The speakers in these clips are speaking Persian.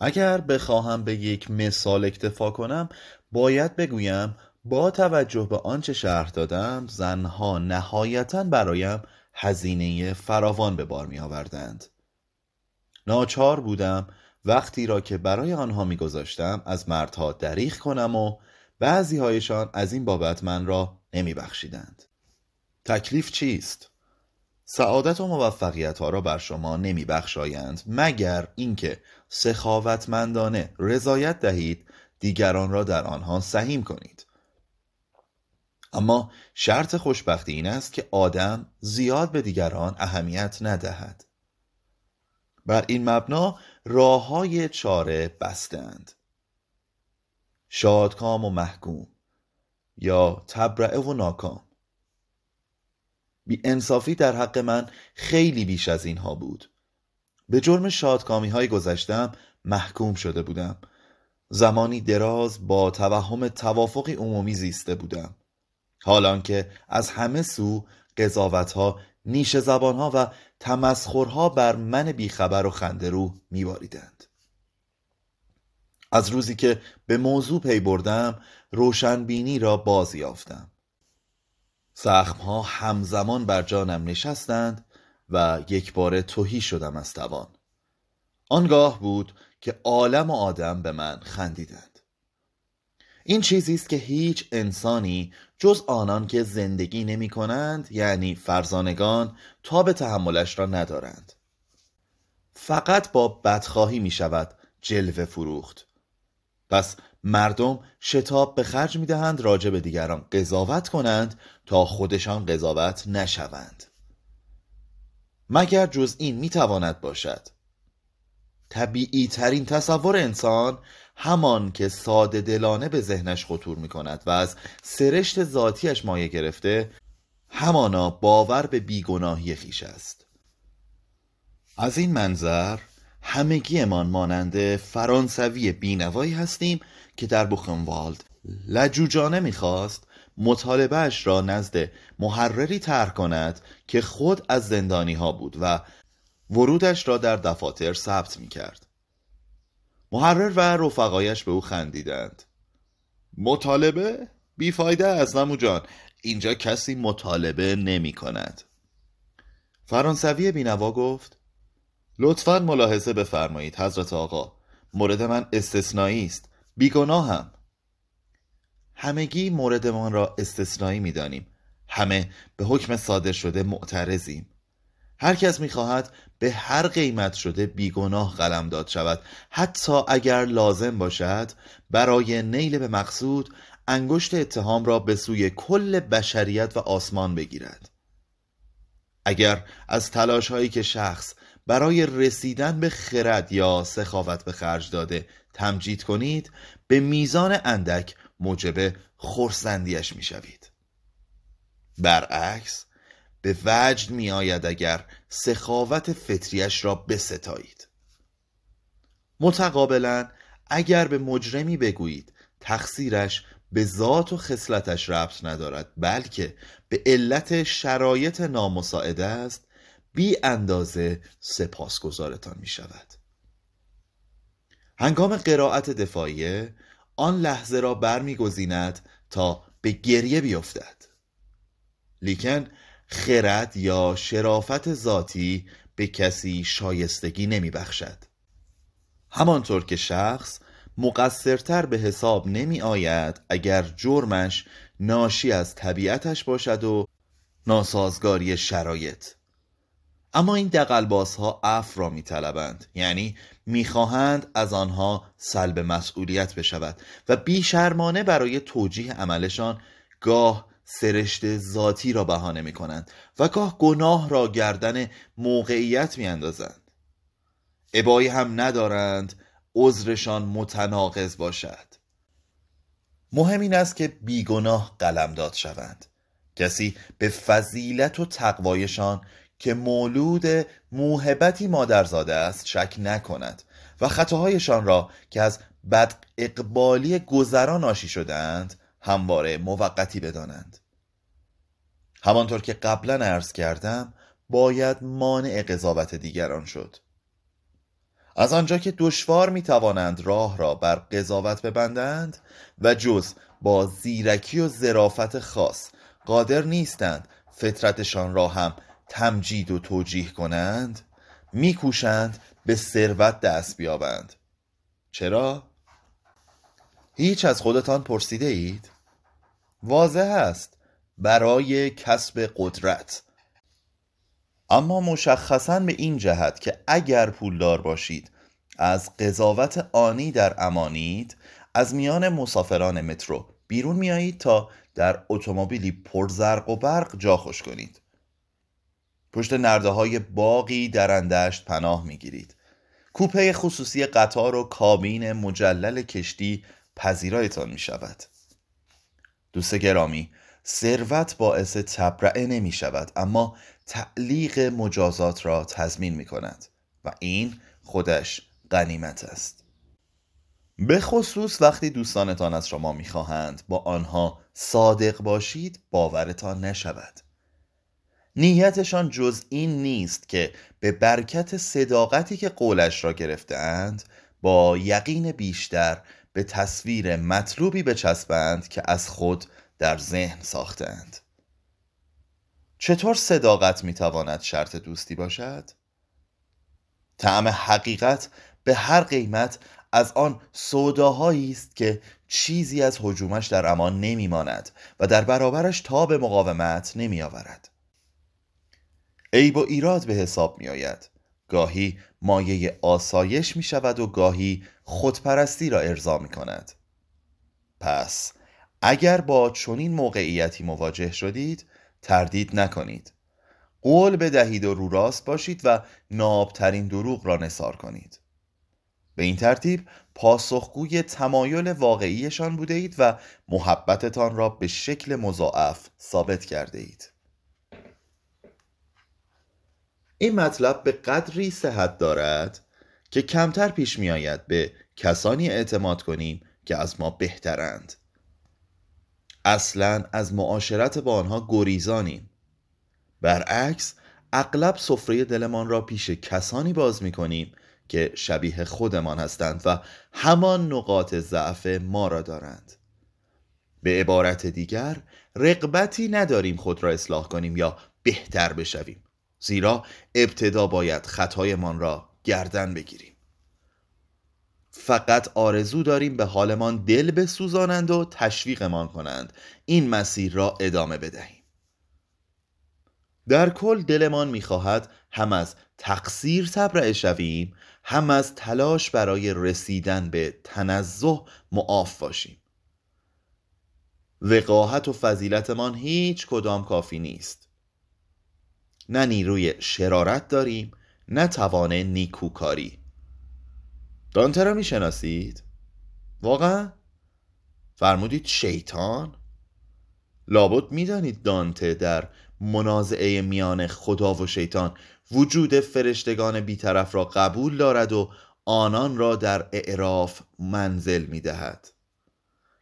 اگر بخواهم به یک مثال اکتفا کنم باید بگویم با توجه به آنچه شرح دادم زنها نهایتا برایم هزینه فراوان به بار می آوردند ناچار بودم وقتی را که برای آنها میگذاشتم از مردها دریغ کنم و بعضی هایشان از این بابت من را نمی بخشیدند. تکلیف چیست؟ سعادت و موفقیت ها را بر شما نمی بخشایند مگر اینکه سخاوتمندانه رضایت دهید دیگران را در آنها سهیم کنید. اما شرط خوشبختی این است که آدم زیاد به دیگران اهمیت ندهد. بر این مبنا راه های چاره بستند. شادکام و محکوم یا تبرعه و ناکام. بی انصافی در حق من خیلی بیش از اینها بود. به جرم شادکامی های گذشتم محکوم شده بودم. زمانی دراز با توهم توافقی عمومی زیسته بودم. حالان که از همه سو قضاوت ها نیش زبان ها و تمسخرها بر من بیخبر و خندرو میباریدند. از روزی که به موضوع پی بردم روشنبینی را باز یافتم ها همزمان بر جانم نشستند و یک بار توهی شدم از توان. آنگاه بود که عالم و آدم به من خندیدند. این چیزی است که هیچ انسانی جز آنان که زندگی نمی کنند یعنی فرزانگان تا به تحملش را ندارند. فقط با بدخواهی می شود جلوه فروخت. پس مردم شتاب به خرج می دهند راجع به دیگران قضاوت کنند تا خودشان قضاوت نشوند. مگر جز این می تواند باشد؟ طبیعی ترین تصور انسان همان که ساده دلانه به ذهنش خطور می کند و از سرشت ذاتیش مایه گرفته همانا باور به بیگناهی خیش است. از این منظر همگیمان مانند فرانسوی بینوایی هستیم که در بوخنوالد لجوجانه می‌خواست مطالبهش را نزد محرری طرح کند که خود از زندانی ها بود و ورودش را در دفاتر ثبت می کرد محرر و رفقایش به او خندیدند. مطالبه؟ بیفایده است نمو جان. اینجا کسی مطالبه نمی کند فرانسوی بینوا گفت لطفا ملاحظه بفرمایید حضرت آقا. مورد من استثنایی است. بیگناهم. همگی موردمان را استثنایی می‌دانیم. همه به حکم صادر شده معترضیم. هر کس می‌خواهد به هر قیمت شده بیگناه قلم داد شود. حتی اگر لازم باشد برای نیل به مقصود انگشت اتهام را به سوی کل بشریت و آسمان بگیرد. اگر از تلاش هایی که شخص برای رسیدن به خرد یا سخاوت به خرج داده. تمجید کنید به میزان اندک موجب خورسندیش می‌شوید. برعکس به وجد می آید اگر سخاوت فطریش را بستایید. متقابلا اگر به مجرمی بگویید تقصیرش به ذات و خصلتش ربط ندارد بلکه به علت شرایط نامساعده است بی اندازه سپاسگزارتان می شود هنگام قرائت دفاعیه آن لحظه را برمیگزیند تا به گریه بیفتد. لیکن خرد یا شرافت ذاتی به کسی شایستگی نمی بخشد همانطور که شخص مقصرتر به حساب نمی آید اگر جرمش ناشی از طبیعتش باشد و ناسازگاری شرایط اما این دقلباس ها اف را می طلبند یعنی می‌خواهند از آنها سلب مسئولیت بشود و بیشرمانه برای توجیه عملشان گاه سرشت ذاتی را بهانه می کنند و گاه گناه را گردن موقعیت می اندازند عبایی هم ندارند عذرشان متناقض باشد. مهم این است که بیگناه قلمداد شوند. کسی به فضیلت و تقوایشان که مولود موهبتی مادرزاده است شک نکند و خطاهایشان را که از بد اقبالی گذران ناشی شدهاند همواره موقتی بدانند. همانطور که قبلا عرض کردم باید مانع قضاوت دیگران شد. از آنجا که دشوار می توانند راه را بر قضاوت ببندند و جز با زیرکی و ظرافت خاص قادر نیستند فطرتشان را هم تمجید و توجیه کنند میکوشند به ثروت دست بیابند چرا؟ هیچ از خودتان پرسیده اید؟ واضح است برای کسب قدرت اما مشخصا به این جهت که اگر پولدار باشید از قضاوت آنی در امانید از میان مسافران مترو بیرون میایید تا در اتومبیلی پرزرق و برق جا خوش کنید پشت نرده های باقی در اندشت پناه می‌گیرید. کوپه خصوصی قطار و کابین مجلل کشتی پذیرایتان می شود دوست گرامی ثروت باعث تبرعه نمی شود اما تعلیق مجازات را تضمین می کند و این خودش غنیمت است. به خصوص وقتی دوستانتان از شما می‌خواهند با آنها صادق باشید باورتان نشود. نیتشان جز این نیست که به برکت صداقتی که قولش را گرفتهاند با یقین بیشتر به تصویر مطلوبی بچسبند که از خود در ذهن ساختند چطور صداقت می‌تواند شرط دوستی باشد؟ طعم حقیقت به هر قیمت از آن سوداهایی است که چیزی از حجومش در امان نمیماند و در برابرش تا به مقاومت نمی آورد. عیب و ایراد به حساب می آید. گاهی مایه آسایش می شود و گاهی خودپرستی را ارضا می کند. پس اگر با چنین موقعیتی مواجه شدید تردید نکنید قول بدهید و رو راست باشید و نابترین دروغ را نصار کنید به این ترتیب پاسخگوی تمایل واقعیشان بوده اید و محبتتان را به شکل مضاعف ثابت کرده اید این مطلب به قدری صحت دارد که کمتر پیش می آید به کسانی اعتماد کنیم که از ما بهترند. اصلا از معاشرت با آنها گریزانیم. برعکس اغلب سفره دلمان را پیش کسانی باز می کنیم که شبیه خودمان هستند و همان نقاط ضعف ما را دارند. به عبارت دیگر رقبتی نداریم خود را اصلاح کنیم یا بهتر بشویم. زیرا ابتدا باید خطایمان را گردن بگیریم. فقط آرزو داریم به حالمان دل بسوزانند و تشویقمان کنند. این مسیر را ادامه بدهیم. در کل دلمان می‌خواهد هم از تقصیر تبرئه شویم هم از تلاش برای رسیدن به تنزه معاف باشیم. وقاحت و فضیلتمان هیچ کدام کافی نیست. نه نیروی شرارت داریم نه توان نیکوکاری دانته را می‌شناسید؟ واقعا؟ فرمودید شیطان؟ لابد می‌دانید دانته در منازعه میان خدا و شیطان وجود فرشتگان بیطرف را قبول دارد و آنان را در اعراف منزل می‌دهد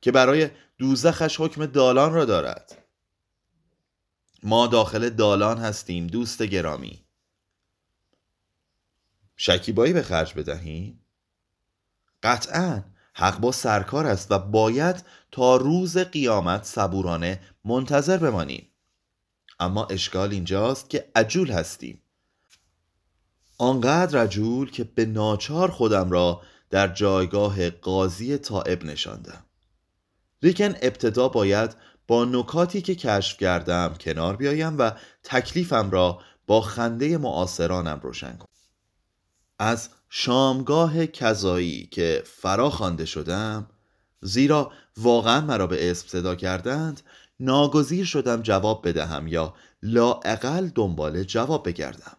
که برای دوزخش حکم دالان را دارد ما داخل دالان هستیم دوست گرامی. شکیبایی به خرج بدهیم قطعا. حق با سرکار است و باید تا روز قیامت صبورانه منتظر بمانیم. اما اشکال اینجاست که عجول هستیم. آنقدر عجول که به ناچار خودم را در جایگاه قاضی طائب نشاندم. لیکن ابتدا باید با نکاتی که کشف کردم کنار بیایم و تکلیفم را با خنده معاصرانم روشن کنم از شامگاه کذایی که فرا خوانده شدم زیرا واقعا مرا به اسم صدا کردند ناگزیر شدم جواب بدهم یا لااقل دنبال جواب بگردم.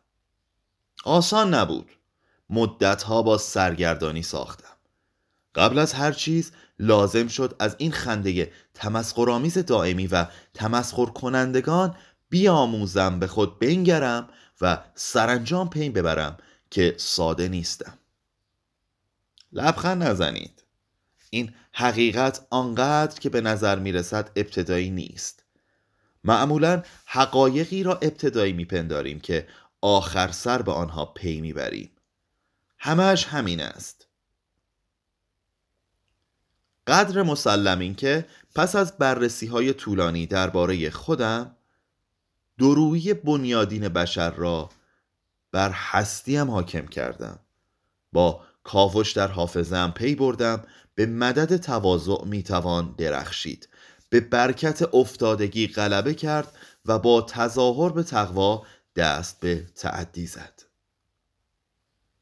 آسان نبود. مدتها با سرگردانی ساختم. قبل از هر چیز لازم شد از این خنده تمسخرآمیز دائمی و تمسخر کنندگان بیاموزم به خود بنگرم و سرانجام پین ببرم که ساده نیستم. لبخند نزنید. این حقیقت آنقدر که به نظر می رسد ابتدایی نیست. معمولا حقایقی را ابتدایی میپنداریم که آخر سر به آنها پی می‌بریم. همهش همین است. قدر مسلم این که پس از بررسی های طولانی درباره خودم درویی بنیادین بشر را بر هستیم حاکم کردم. با کاوش در حافظم پی بردم به مدد تواضع می‌توان درخشید. به برکت افتادگی غلبه کرد و با تظاهر به تقوا دست به تعدی زد.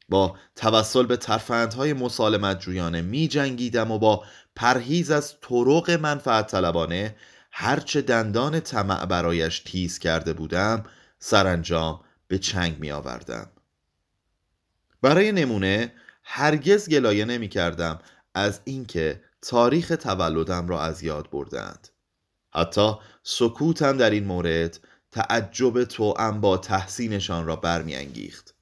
با توسل به ترفندهای مسالمت جویانه می جنگیدم و با پرهیز از طرق منفعت طلبانه هرچه دندان طمع برایش تیز کرده بودم سرانجام به چنگ می آوردم برای نمونه هرگز گلایه نمی کردم از اینکه تاریخ تولدم را از یاد بردند حتی سکوتم در این مورد تعجب توأم با تحسینشان را برمیانگیخت.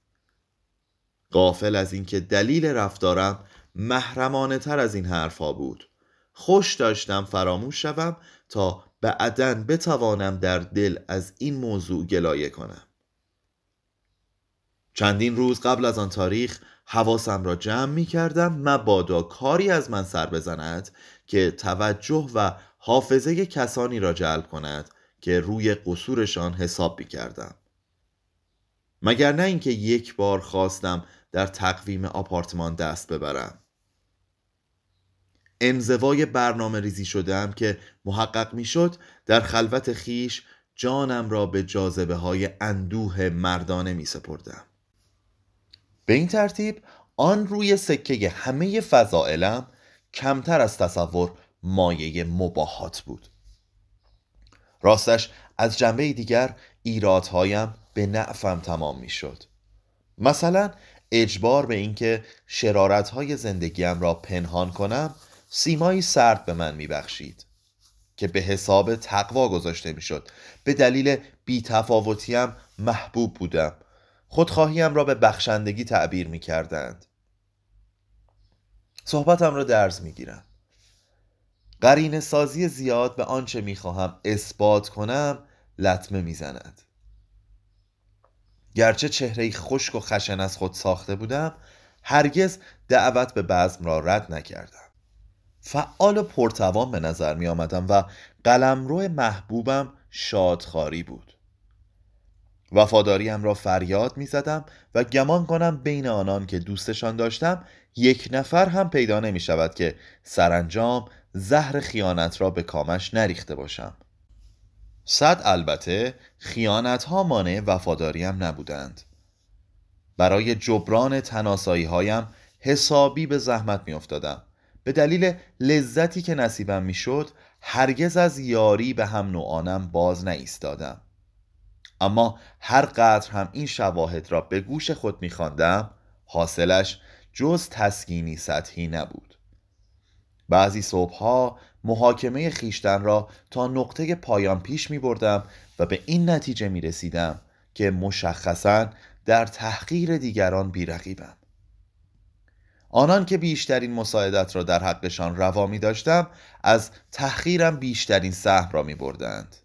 قافل از اینکه دلیل رفتارم محرمانه تر از این حرفها بود. خوش داشتم فراموش شوم تا بعدا بتوانم در دل از این موضوع گلایه کنم. چندین روز قبل از آن تاریخ حواسم را جمع می کردم مبادا کاری از من سر بزند که توجه و حافظه کسانی را جلب کند که روی قصورشان حساب می کردم مگر نه اینکه یک بار خواستم در تقویم آپارتمان دست ببرم. انزوای برنامه ریزی شدم که محقق می شد در خلوت خیش جانم را به جاذبه های اندوه مردانه می سپردم به این ترتیب آن روی سکه همه فضائلم کمتر از تصور مایه مباهات بود. راستش از جنبه دیگر ایرادهایم به نعفم تمام می شد مثلا اجبار به اینکه شرارتهای زندگیم را پنهان کنم سیمایی سرد به من میبخشید که به حساب تقوا گذاشته می‌شد. به دلیل بیتفاوتیم محبوب بودم. خودخواهیم را به بخشندگی تعبیر می کردند صحبتم را درز می گیرم قرین سازی زیاد به آنچه می خواهم اثبات کنم لطمه می زند گرچه چهره خشک و خشن از خود ساخته بودم هرگز دعوت به بزم را رد نکردم. فعال و پرتوان به نظر می آمدم و قلمرو محبوبم شادخاری بود. وفاداریم را فریاد می زدم و گمان کنم بین آنان که دوستشان داشتم یک نفر هم پیدا نمی شود که سرانجام زهر خیانت را به کامش نریخته باشم. صد البته خیانت ها مانع وفاداریم نبودند. برای جبران تناسایی هایم حسابی به زحمت می افتادم. به دلیل لذتی که نصیبم می شد هرگز از یاری به هم نوعانم باز نایستادم. اما هر قدر هم این شواهد را به گوش خود میخواندم حاصلش جز تسکینی سطحی نبود. بعضی صبحها محاکمه خیشتن را تا نقطه پایان پیش می بردم و به این نتیجه می رسیدم که مشخصا در تحقیر دیگران بیرقیبم. آنان که بیشترین مساعدت را در حقشان روا می داشتم از تحقیرم بیشترین سهم را می بردند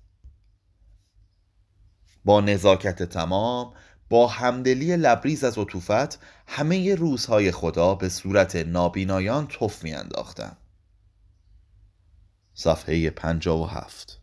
با نزاکت تمام با همدلی لبریز از عطوفت همه روزهای خدا به صورت نابینایان تف می انداختم صفحه 57